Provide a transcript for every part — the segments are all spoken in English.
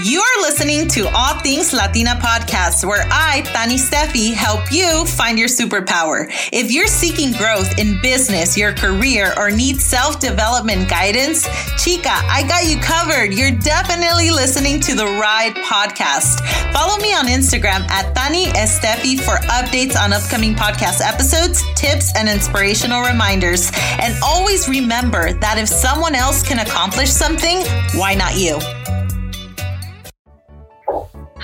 You're listening to All Things Latina podcast, where I, Tani Steffi, help you find your superpower. If you're seeking growth in business, your career, or need self development guidance, chica, I got you covered. You're definitely listening to the Ride podcast. Follow me on Instagram at Tani Estefi for updates on upcoming podcast episodes, tips, and inspirational reminders. And always remember that if someone else can accomplish something, why not you?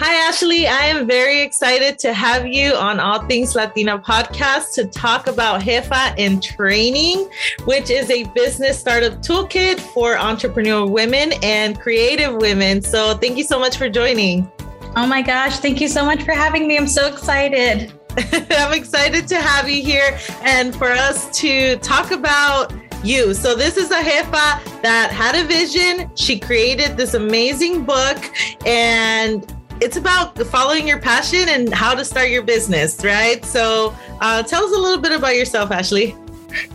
Hi, Ashley. I am very excited to have you on All Things Latina podcast to talk about Jefa in Training, which is a business startup toolkit for entrepreneurial women and creative women. So, thank you so much for joining. Oh my gosh. Thank you so much for having me. I'm so excited. I'm excited to have you here and for us to talk about you. So this is a jefa that had a vision. She created this amazing book and it's about following your passion and how to start your business, right? So, uh, tell us a little bit about yourself, Ashley.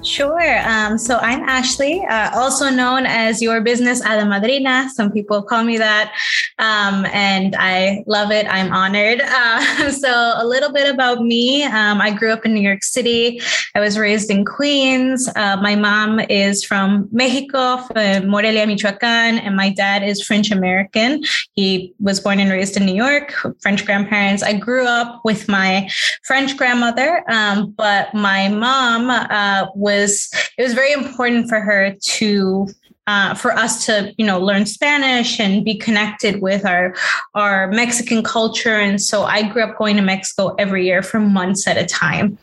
Sure. Um, so I'm Ashley, uh, also known as your business hada madrina. Some people call me that. Um, and I love it. I'm honored. Uh, so a little bit about me. Um, I grew up in New York City. I was raised in Queens. Uh, my mom is from Mexico, from Morelia, Michoacan, and my dad is French American. He was born and raised in New York, French grandparents. I grew up with my French grandmother, um, but my mom, uh, was it was very important for her to uh, for us to you know learn Spanish and be connected with our our Mexican culture. And so I grew up going to Mexico every year for months at a time.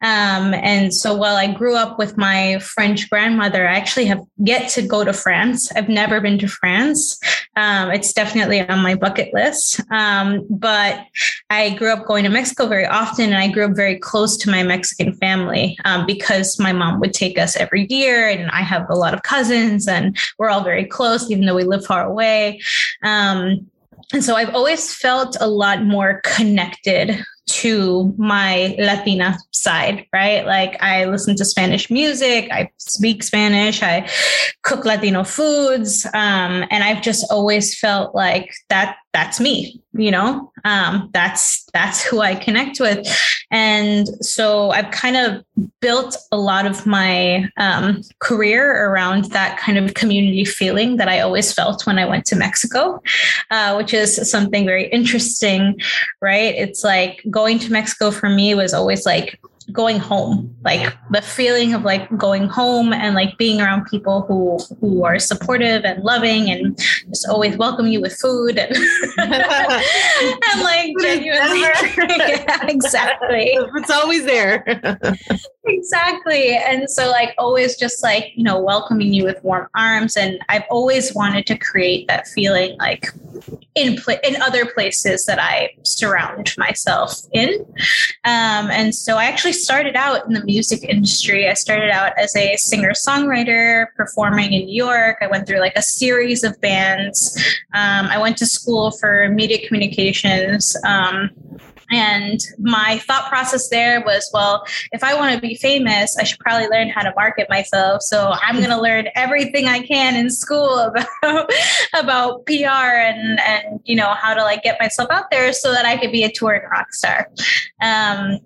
Um, and so while I grew up with my French grandmother, I actually have yet to go to France. I've never been to France. Um, it's definitely on my bucket list. Um, but I grew up going to Mexico very often, and I grew up very close to my Mexican family um, because my mom would take us every year, and I have a lot of cousins, we're all very close, even though we live far away. Um, and so I've always felt a lot more connected to my Latina side, right? Like I listen to Spanish music, I speak Spanish, I cook Latino foods, um, and I've just always felt like that that's me you know um, that's that's who i connect with and so i've kind of built a lot of my um, career around that kind of community feeling that i always felt when i went to mexico uh, which is something very interesting right? It's like going to mexico for me was always like going home like the feeling of like going home and like being around people who who are supportive and loving and just always welcome you with food and, and like genuinely yeah, exactly. It's always there exactly. And so like always just like you know welcoming you with warm arms. And i've always wanted to create that feeling like in in other places that i surround myself in. Um, and so i actually started out in the music industry. I started out as a singer songwriter performing in new york. I went through like a series of bands. Um, i went to school for media communications. Um, and my thought process there was, well, if I want to be famous, I should probably learn how to market myself. So I'm going to learn everything I can in school about about PR and and you know how to like get myself out there so that I could be a touring rock star. Um,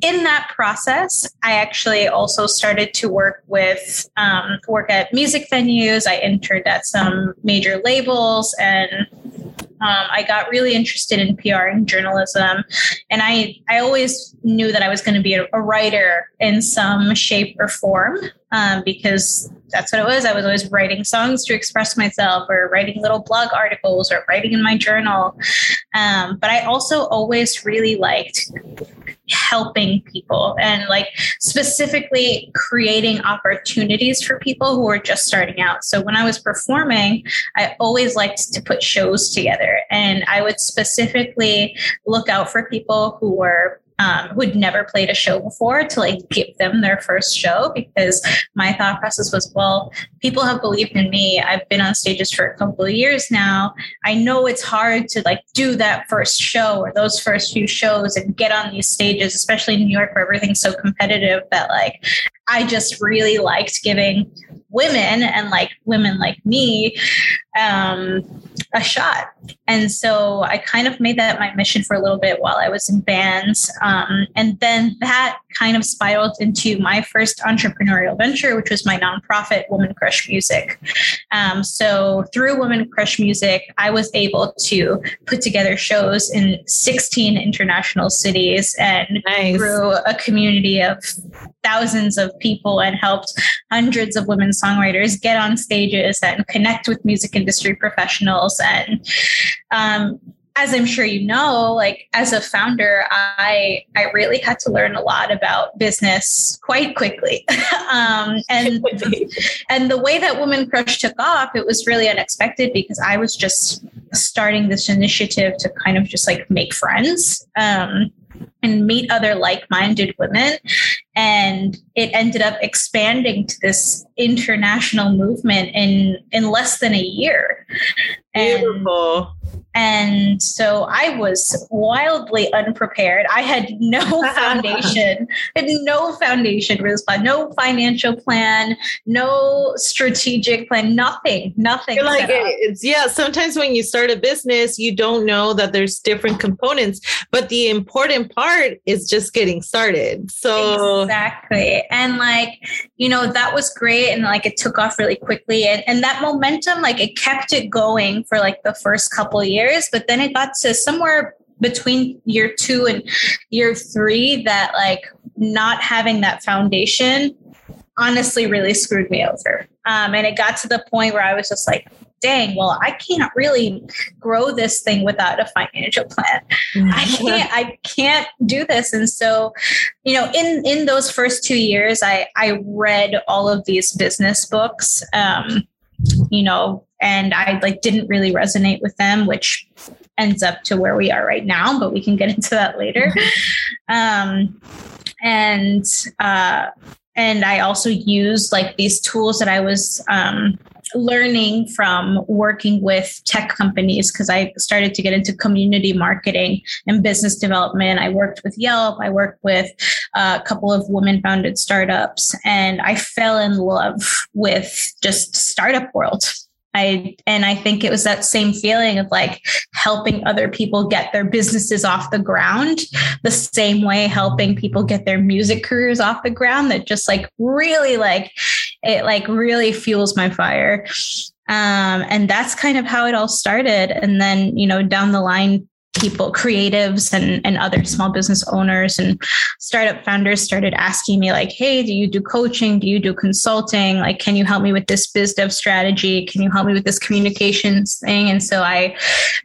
in that process, I actually also started to work with um, work at music venues. I interned at some major labels and um, I got really interested in PR and journalism, and I I always knew that I was going to be a, a, writer in some shape or form um, because that's what it was. I was always writing songs to express myself, or writing little blog articles, or writing in my journal. Um, but I also always really liked helping people and like specifically creating opportunities for people who are just starting out. So when I was performing, I always liked to put shows together and I would specifically look out for people who were um, who'd never played a show before to like give them their first show because my thought process was, well, people have believed in me. I've been on stages for a couple of years now. I know it's hard to like do that first show or those first few shows and get on these stages, especially in New York where everything's so competitive that like I just really liked giving women and like women like me um, a shot. And so I kind of made that my mission for a little bit while I was in bands. Um, and then that kind of spiraled into my first entrepreneurial venture, which was my nonprofit, Woman Crush Music. Um, so through Woman Crush Music, I was able to put together shows in 16 international cities and nice. grew a community of thousands of people and helped hundreds of women songwriters get on stages and connect with music industry professionals and um, as I'm sure you know, like as a founder, I I really had to learn a lot about business quite quickly. um, and and the way that Woman Crush took off, it was really unexpected because I was just starting this initiative to kind of just like make friends. Um, and meet other like-minded women and it ended up expanding to this international movement in in less than a year Beautiful. And so I was wildly unprepared. I had no foundation, had no foundation for this plan, no financial plan, no strategic plan, nothing, nothing. You're like, it's, yeah, sometimes when you start a business, you don't know that there's different components, but the important part is just getting started. So, exactly. And like, you know, that was great. And like, it took off really quickly. And, and that momentum, like, it kept it going for like the first couple years, but then it got to somewhere between year two and year three that like not having that foundation honestly really screwed me over. Um, and it got to the point where I was just like, dang, well, I can't really grow this thing without a financial plan. I can't, I can't do this. And so, you know, in in those first two years, I I read all of these business books. Um, you know, and I like didn't really resonate with them, which ends up to where we are right now, but we can get into that later. Um, and uh, and I also used like these tools that I was um, learning from working with tech companies because I started to get into community marketing and business development. I worked with Yelp, I worked with uh, a couple of women founded startups, and I fell in love with just startup world. I and I think it was that same feeling of like helping other people get their businesses off the ground, the same way helping people get their music careers off the ground that just like really like it like really fuels my fire. Um, and that's kind of how it all started. And then, you know, down the line, people, creatives and, and other small business owners and startup founders started asking me like, Hey, do you do coaching? Do you do consulting? Like, can you help me with this biz dev strategy? Can you help me with this communications thing? And so I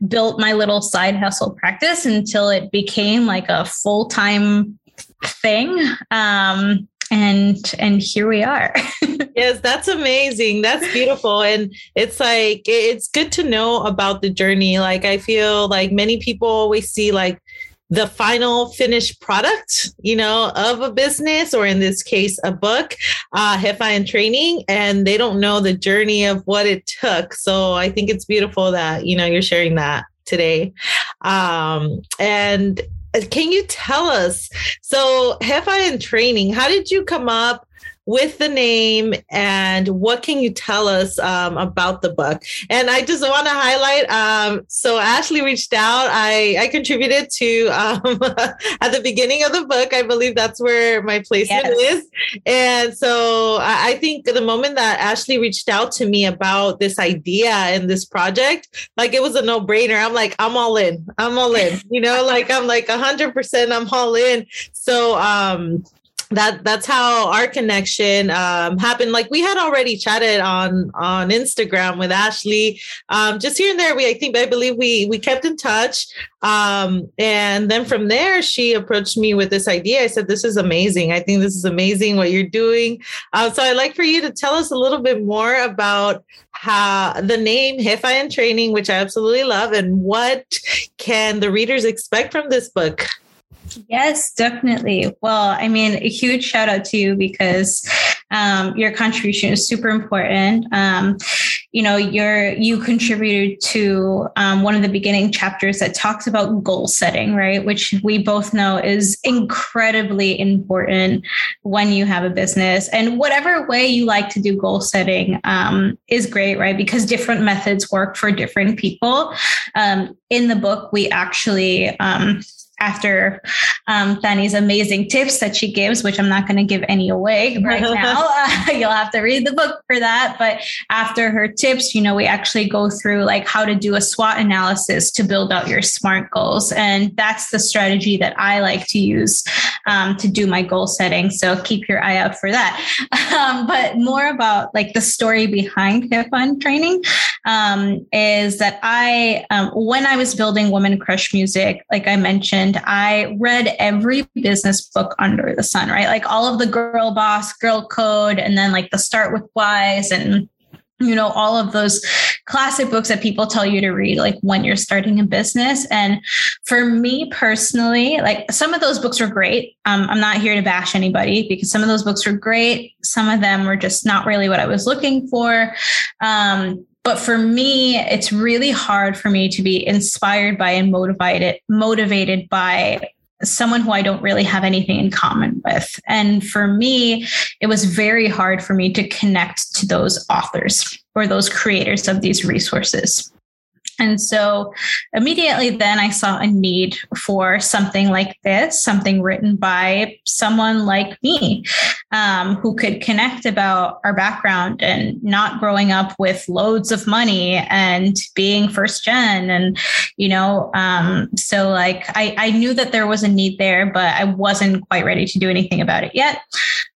built my little side hustle practice until it became like a full-time thing. Um, and and here we are yes that's amazing that's beautiful and it's like it's good to know about the journey like i feel like many people always see like the final finished product, you know, of a business, or in this case, a book, uh, Jefa in training, and they don't know the journey of what it took. So I think it's beautiful that, you know, you're sharing that today. Um, and can you tell us? So, Jefa in training, how did you come up with the name and what can you tell us um, about the book? And i just want to highlight um, so ashley reached out. I i contributed to um, at the beginning of the book. I believe that's where my placement yes. is. And so I, I think the moment that ashley reached out to me about this idea and this project like it was a no-brainer. I'm like i'm all in. I'm all in. You know like i'm like 100% i'm all in. So um that that's how our connection um, happened. Like we had already chatted on on Instagram with Ashley, um, just here and there. We I think I believe we we kept in touch, um, and then from there she approached me with this idea. I said, "This is amazing. I think this is amazing what you're doing." Uh, so I'd like for you to tell us a little bit more about how the name Jefa and Training, which I absolutely love, and what can the readers expect from this book. Yes, definitely. Well, I mean, a huge shout out to you because Um, your contribution is super important. Um, you know, you're you contributed to um, one of the beginning chapters that talks about goal setting, right? Which we both know is incredibly important when you have a business. And whatever way you like to do goal setting um, is great, right? Because different methods work for different people. Um, in the book, we actually um, after um, Fanny's amazing tips that she gives, which I'm not going to give any away right now. Uh, you'll have to read the book for that. But after her tips, you know, we actually go through like how to do a SWOT analysis to build out your SMART goals. And that's the strategy that I like to use um, to do my goal setting. So keep your eye out for that. Um, but more about like the story behind Jefa training um, is that I, um, when I was building Woman Crush Music, like I mentioned, I read every business book under the sun, right? Like all of the girl boss, girl code, and then like the start with whys and you know all of those classic books that people tell you to read like when you're starting a business. And for me personally like some of those books were great. Um, i'm not here to bash anybody because some of those books were great. Some of them were just not really what i was looking for. Um, but for me, it's really hard for me to be inspired by and motivated, motivated by someone who I don't really have anything in common with. And for me, it was very hard for me to connect to those authors or those creators of these resources. And so immediately then I saw a need for something like this, something written by someone like me um, who could connect about our background and not growing up with loads of money and being first gen. And, you know, um, so like I, I knew that there was a need there, but I wasn't quite ready to do anything about it yet.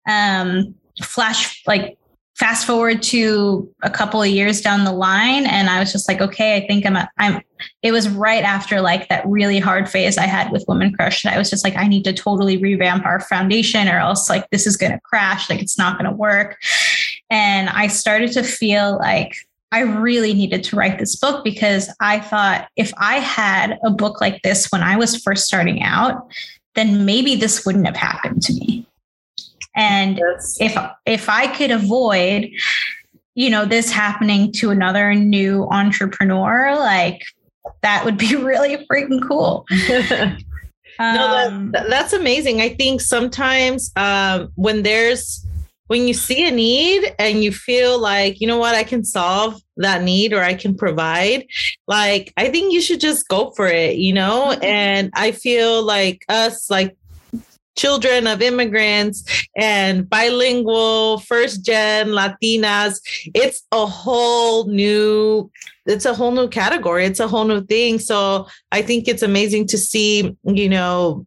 Um, flash like fast forward to a couple of years down the line and i was just like okay i think i'm a, i'm it was right after like that really hard phase i had with woman crush that i was just like i need to totally revamp our foundation or else like this is going to crash like it's not going to work and i started to feel like I really needed to write this book because I thought if I had a book like this when I was first starting out, then maybe this wouldn't have happened to me. And yes. if if I could avoid, you know, this happening to another new entrepreneur, like that would be really freaking cool. no, um, that, that's amazing. I think sometimes um, when there's when you see a need and you feel like you know what i can solve that need or i can provide like i think you should just go for it you know mm-hmm. and i feel like us like children of immigrants and bilingual first gen latinas it's a whole new it's a whole new category. It's a whole new thing. So i think it's amazing to see you know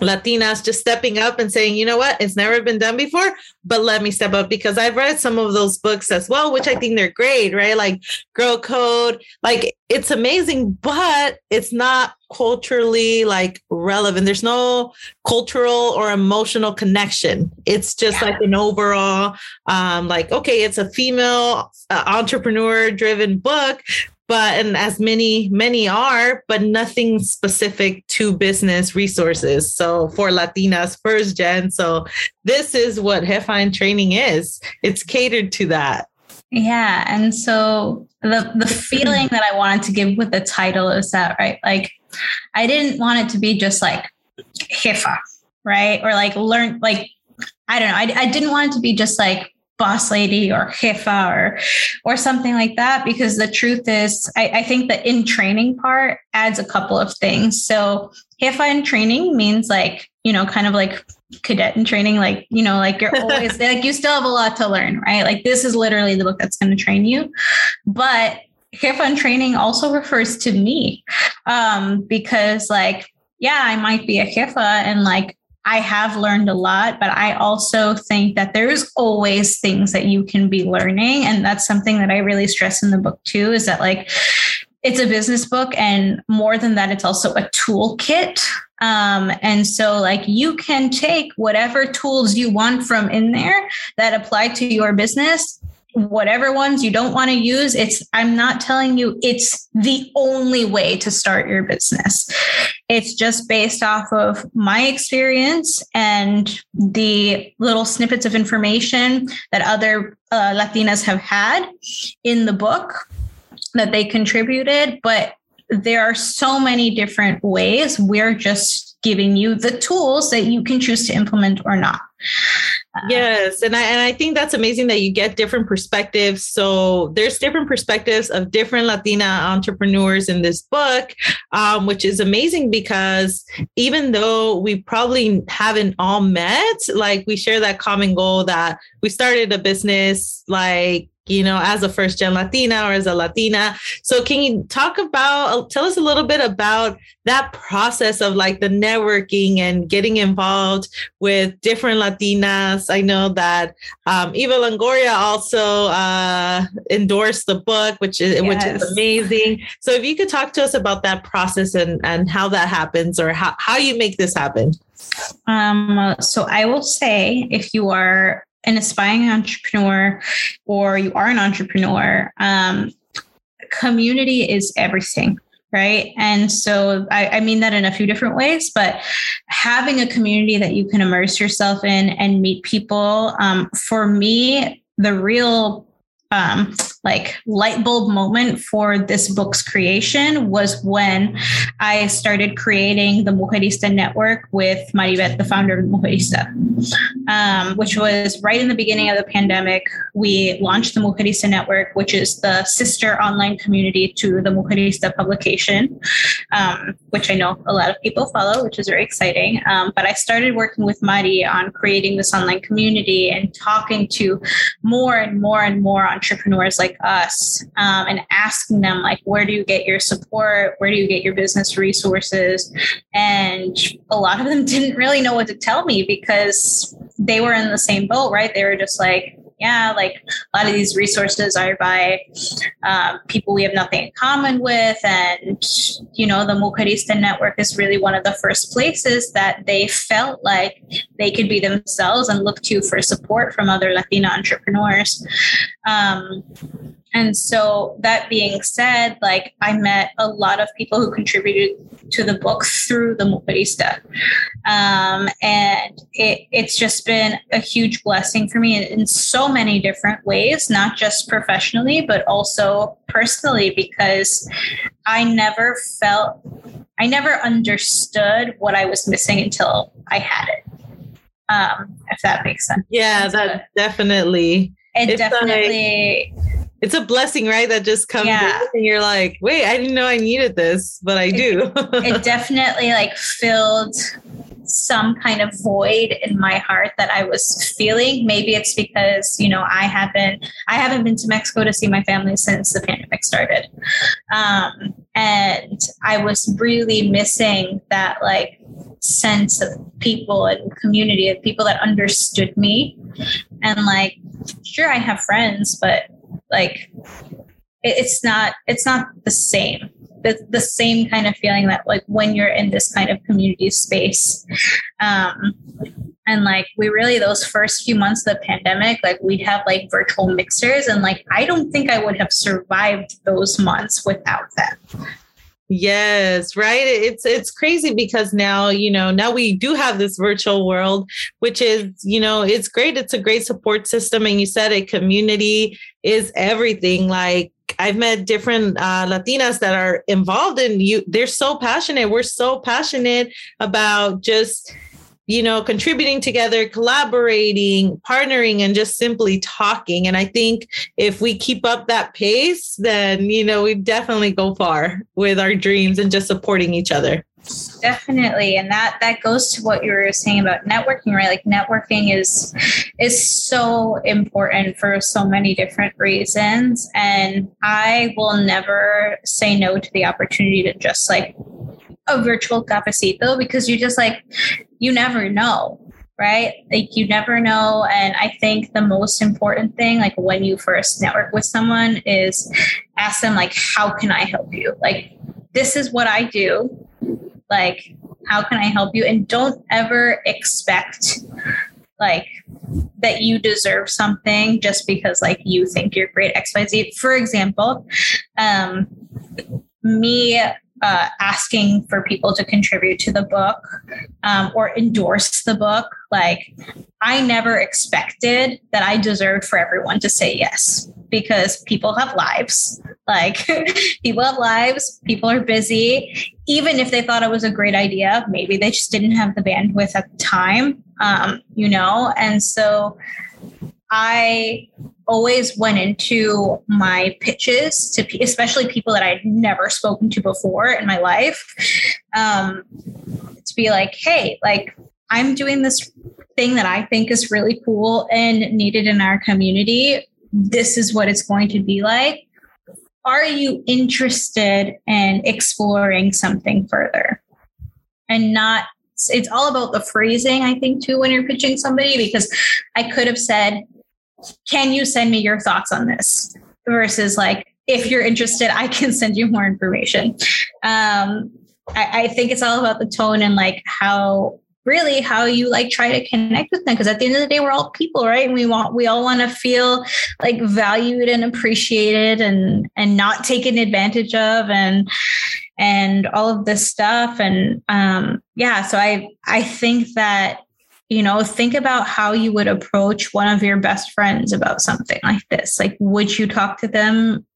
Latinas just stepping up and saying, you know what, it's never been done before, but let me step up because I've read some of those books as well, which I think they're great, right? Like Girl Code, like it's amazing, but it's not culturally like relevant. There's no cultural or emotional connection. It's just yeah. like an overall, um, like, okay, it's a female uh, entrepreneur driven book, but and as many many are but nothing specific to business resources. So for latinas first gen. So this is what Jefa training is. It's catered to that. Yeah and so the the feeling that i wanted to give with the title is that right like i didn't want it to be just like Jefa right or like learn like i don't know. I, I didn't want it to be just like boss lady or jefa or or something like that because the truth is I, I, think the in training part adds a couple of things. So jefa in training means like you know kind of like cadet in training like you know like you're always like you still have a lot to learn right? Like this is literally the book that's going to train you. But jefa in training also refers to me um because like yeah i might be a jefa and like I have learned a lot, but I also think that there's always things that you can be learning. And that's something that I really stress in the book too is that like it's a business book and more than that, it's also a toolkit. Um, and so like you can take whatever tools you want from in there that apply to your business whatever ones you don't want to use it's i'm not telling you it's the only way to start your business. It's just based off of my experience and the little snippets of information that other uh, latinas have had in the book that they contributed but there are so many different ways. We're just giving you the tools that you can choose to implement or not yes and I, and I think that's amazing that you get different perspectives. So there's different perspectives of different latina entrepreneurs in this book um, which is amazing because even though we probably haven't all met like we share that common goal that we started a business like you know, as a first gen Latina or as a Latina. So, can you talk about, tell us a little bit about that process of like the networking and getting involved with different Latinas? I know that um, Eva Longoria also uh, endorsed the book, which is yes. which is amazing. So, if you could talk to us about that process and and how that happens, or how how you make this happen. Um, so I will say if you are an aspiring entrepreneur or you are an entrepreneur, um, community is everything right? And so I, I, mean that in a few different ways, but having a community that you can immerse yourself in and meet people, um, for me, the real um, like light bulb moment for this book's creation was when I started creating the Mujerista network with Marivette, the founder of Mujerista, um, which was right in the beginning of the pandemic. We launched the Mujerista network, which is the sister online community to the Mujerista publication, um, which I know a lot of people follow, which is very exciting. Um, but I started working with Mari on creating this online community and talking to more and more and more entrepreneurs like us um, and asking them like where do you get your support? Where do you get your business resources? And a lot of them didn't really know what to tell me because they were in the same boat right? They were just like yeah, like a lot of these resources are by um, people we have nothing in common with. And, you know, the Mujerista Network is really one of the first places that they felt like they could be themselves and look to for support from other Latina entrepreneurs. Um, and so that being said, like I met a lot of people who contributed to the book through the Mujerista. Um, and it, it's just been a huge blessing for me in, in so many different ways, not just professionally, but also personally, because I never felt, I never understood what I was missing until I had it. Um, if that makes sense. Yeah, that definitely. It definitely. Like- it's a blessing, right? That just comes yeah. and you're like, wait, I didn't know I needed this, but I it, do. it definitely like filled some kind of void in my heart that I was feeling. Maybe it's because, you know, I haven't I haven't been to Mexico to see my family since the pandemic started. Um, and I was really missing that like sense of people and community of people that understood me and like sure i have friends but like it's not it's not the same. The, the same kind of feeling that like when you're in this kind of community space um and like we really those first few months of the pandemic like we'd have like virtual mixers and like i don't think i would have survived those months without them Yes, right. It's it's crazy because now, you know, now we do have this virtual world, which is, you know, it's great. It's a great support system. And you said a community is everything. Like I've met different uh, Latinas that are involved in you. They're so passionate. We're so passionate about just you know, contributing together, collaborating, partnering, and just simply talking. And I think if we keep up that pace, then, you know, we definitely go far with our dreams and just supporting each other. Definitely. And that that goes to what you were saying about networking, right? Like networking is is so important for so many different reasons. And I will never say no to the opportunity to just like a virtual cafecito because you just like you never know right? Like you never know. And i think the most important thing like when you first network with someone is ask them like how can i help you? Like this is what i do. Like how can i help you? And don't ever expect like that you deserve something just because like you think you're great xyz for example um, me uh, asking for people to contribute to the book um, or endorse the book. Like i never expected that i deserved for everyone to say yes because people have lives. Like people have lives. People are busy. Even if they thought it was a great idea maybe they just didn't have the bandwidth at the time um, you know? And so I always went into my pitches to especially people that I'd never spoken to before in my life um, to be like, hey, like I'm doing this thing that I think is really cool and needed in our community. This is what it's going to be like. Are you interested in exploring something further? And not it's all about the phrasing, I think, too, when you're pitching somebody, because I could have said, can you send me your thoughts on this? Versus like, if you're interested, I can send you more information. Um, I, I think it's all about the tone and like how really how you like try to connect with them because at the end of the day we're all people right and we want we all want to feel like valued and appreciated and and not taken advantage of and and all of this stuff and um yeah so i i think that you know think about how you would approach one of your best friends about something like this. Like would you talk to them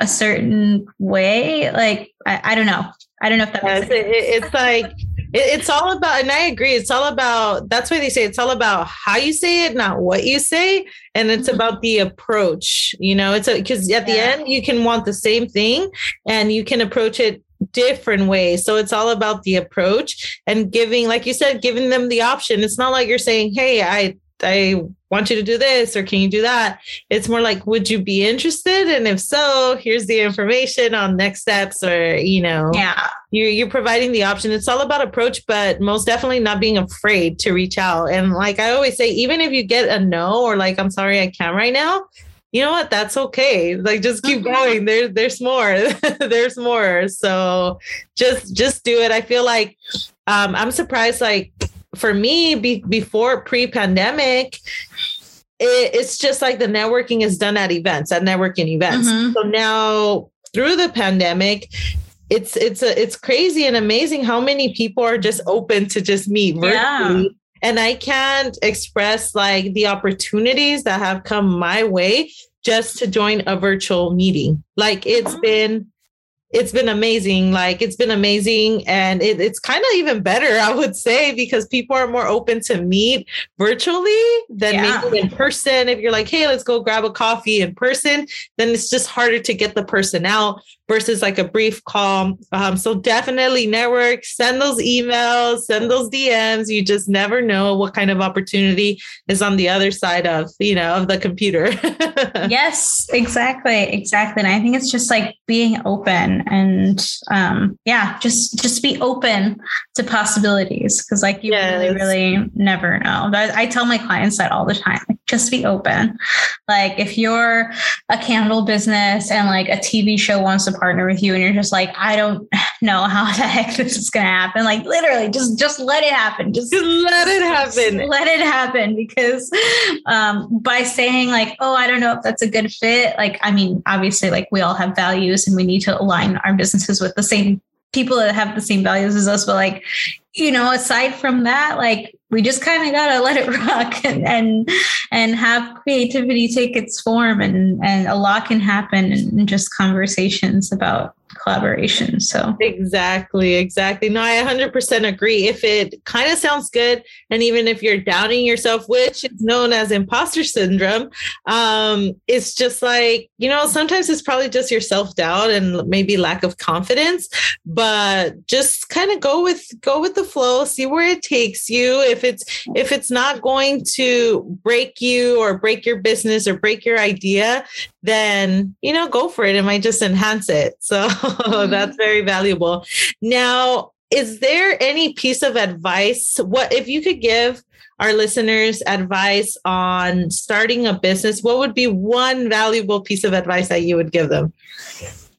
a certain way? Like i, I don't know. I don't know if that yes, it, it's like it's all about and i agree it's all about that's why they say it's all about how you say it not what you say. And it's mm-hmm. about the approach you know it's because at the end you can want the same thing and you can approach it different ways. So it's all about the approach and giving, like you said, giving them the option. It's not like you're saying, Hey, I, I want you to do this or can you do that? It's more like, would you be interested? And if so, here's the information on next steps or, you know, yeah, you, you're providing the option. It's all about approach, but most definitely not being afraid to reach out. And like I always say, even if you get a no or like, I'm sorry, I can't right now, you know what? That's okay. Like just keep going. There there's more. There's more. So just just do it. I feel like um i'm surprised like for me be, before pre-pandemic it, it's just like the networking is done at events at networking events. Mm-hmm. so now through the pandemic it's it's a, it's crazy and amazing how many people are just open to just meet virtually. yeah and I can't express like the opportunities that have come my way just to join a virtual meeting. Like it's mm-hmm. been it's been amazing. Like it's been amazing. And it, it's kind of even better, I would say, because people are more open to meet virtually than yeah. maybe in person. If you're like, hey, let's go grab a coffee in person, then it's just harder to get the person out versus like a brief call. Um, so definitely network, send those emails, send those DMs. You just never know what kind of opportunity is on the other side of, you know, of the computer. yes, exactly. Exactly. And I think it's just like being open and um, yeah, just just be open to possibilities. Cause like you yes. really, really never know. I, I tell my clients that all the time. Like, just be open. Like if you're a candle business and like a TV show wants to partner with you and you're just like, I don't know how the heck this is gonna happen. Like literally just just let it happen. Just, just let it happen. let it happen because um by saying like, oh, I don't know if that's a good fit, like I mean, obviously like we all have values and we need to align our businesses with the same people that have the same values as us, but like, you know, aside from that, like we just kind of gotta let it rock and, and and have creativity take its form and and a lot can happen in just conversations about collaboration. So exactly, exactly. No, I 100% agree. If it kind of sounds good, and even if you're doubting yourself, which is known as imposter syndrome, um, it's just like you know sometimes it's probably just your self doubt and maybe lack of confidence. But just kind of go with go with the flow, see where it takes you. If it's if it's not going to break you or break your business or break your idea, then you know go for it it might just enhance it so mm-hmm. that's very valuable now is there any piece of advice what if you could give our listeners advice on starting a business what would be one valuable piece of advice that you would give them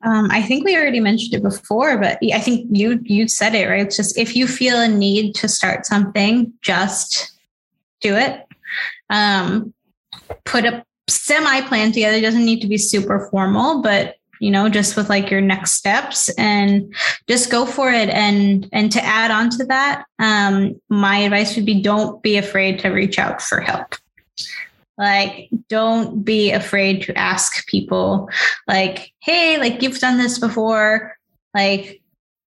um, I think we already mentioned it before, but I think you you said it right. It's just if you feel a need to start something, just do it. um, put a semi plan together. It doesn't need to be super formal, but you know, just with like your next steps and just go for it. And and to add on to that, um, my advice would be don't be afraid to reach out for help. Like, don't be afraid to ask people, like, hey, like you've done this before. Like,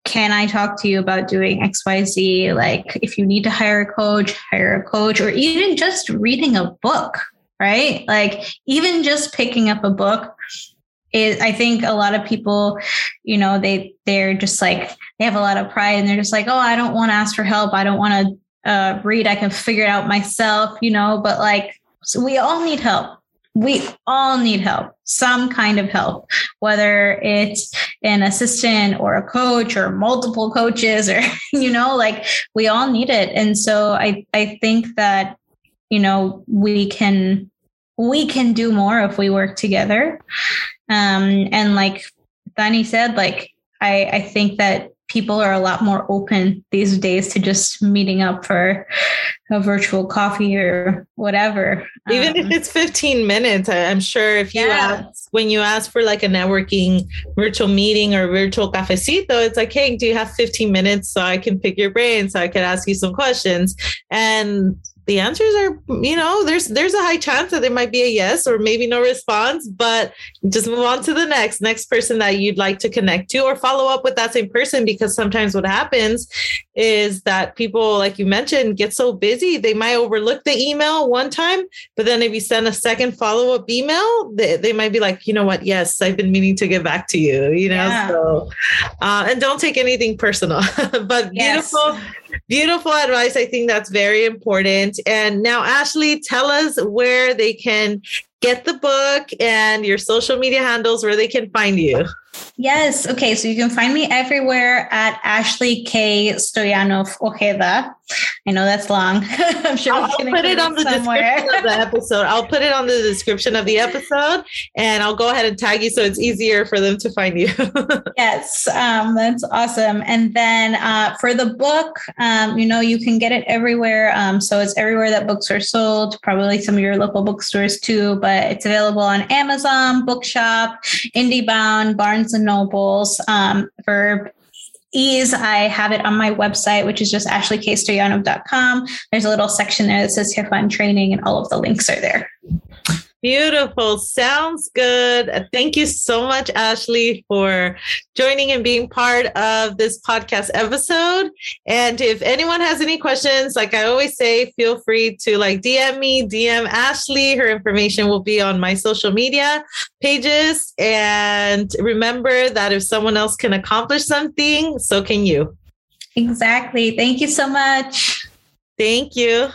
can I talk to you about doing XYZ? Like, if you need to hire a coach, hire a coach, or even just reading a book, right? Like, even just picking up a book is, I think a lot of people, you know, they, they're just like, they have a lot of pride and they're just like, oh, I don't want to ask for help. I don't want to uh, read. I can figure it out myself, you know, but like, so we all need help we all need help, some kind of help, whether it's an assistant or a coach or multiple coaches or, you know, like we all need it. And so I, I think that, you know, we can, we can do more if we work together. Um, and like Dani said, like, I, I think that people are a lot more open these days to just meeting up for a virtual coffee or whatever. Even um, if it's 15 minutes, I'm sure if you yeah. ask, when you ask for like a networking virtual meeting or virtual cafecito, it's like, hey, do you have 15 minutes so I can pick your brain so I can ask you some questions? And the answers are you know there's there's a high chance that there might be a yes or maybe no response but just move on to the next next person that you'd like to connect to or follow up with that same person because sometimes what happens is that people like you mentioned get so busy they might overlook the email one time but then if you send a second follow-up email they, they might be like you know what yes i've been meaning to get back to you you know yeah. so uh, and don't take anything personal but yes. beautiful Beautiful advice. I think that's very important. And now, Ashley, tell us where they can get the book and your social media handles where they can find you. Yes. Okay. So you can find me everywhere at Ashley K. Stoyanov Ojeda. I know that's long. I'm sure I'll, I'll put it on the somewhere. description of the episode. I'll put it on the description of the episode and I'll go ahead and tag you so it's easier for them to find you. yes. Um, that's awesome. And then uh, for the book, um, you know, you can get it everywhere. Um, so it's everywhere that books are sold, probably some of your local bookstores too, but it's available on Amazon, Bookshop, IndieBound, Barnes Barnes and Nobles. Um, for ease, I have it on my website, which is just ashleykstoyanov.com. There's a little section there that says Jefa and training, and all of the links are there. Beautiful. Sounds good. Uh, thank you so much, Ashley, for joining and being part of this podcast episode. And if anyone has any questions, like I always say, feel free to like DM me, DM Ashley. Her information will be on my social media pages. And remember that if someone else can accomplish something, so can you. Exactly. Thank you so much. Thank you.